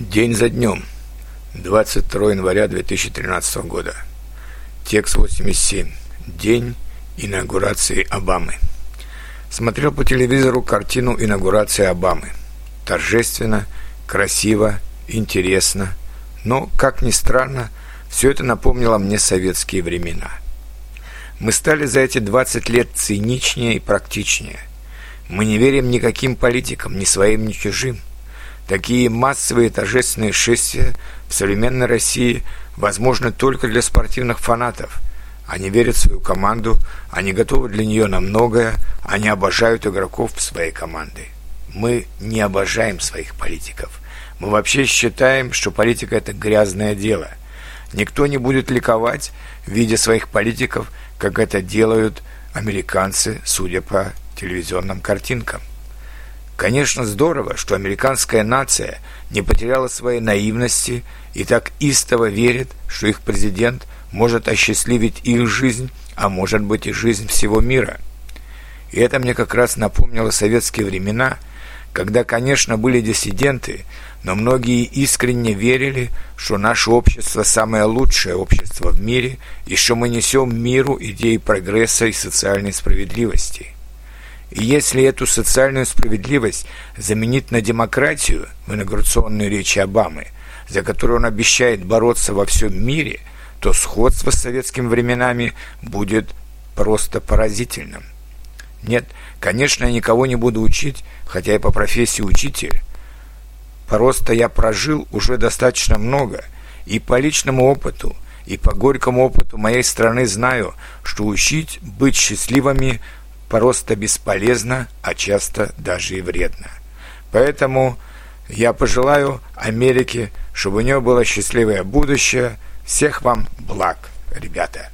День за днем. 22 января 2013 года. Текст 87. День инаугурации Обамы. Смотрел по телевизору картину инаугурации Обамы. Торжественно, красиво, интересно. Но, как ни странно, все это напомнило мне советские времена. Мы стали за эти 20 лет циничнее и практичнее. Мы не верим никаким политикам, ни своим, ни чужим – Такие массовые торжественные шествия в современной России возможны только для спортивных фанатов. Они верят в свою команду, они готовы для нее на многое, они обожают игроков своей команды. Мы не обожаем своих политиков. Мы вообще считаем, что политика – это грязное дело. Никто не будет ликовать, видя своих политиков, как это делают американцы, судя по телевизионным картинкам. Конечно, здорово, что американская нация не потеряла своей наивности и так истово верит, что их президент может осчастливить их жизнь, а может быть и жизнь всего мира. И это мне как раз напомнило советские времена, когда, конечно, были диссиденты, но многие искренне верили, что наше общество самое лучшее общество в мире и что мы несем миру идеи прогресса и социальной справедливости – и если эту социальную справедливость заменить на демократию в инаугурационной речи Обамы, за которую он обещает бороться во всем мире, то сходство с советскими временами будет просто поразительным. Нет, конечно, я никого не буду учить, хотя я по профессии учитель. Просто я прожил уже достаточно много, и по личному опыту, и по горькому опыту моей страны знаю, что учить быть счастливыми – просто бесполезно, а часто даже и вредно. Поэтому я пожелаю Америке, чтобы у нее было счастливое будущее. Всех вам благ, ребята!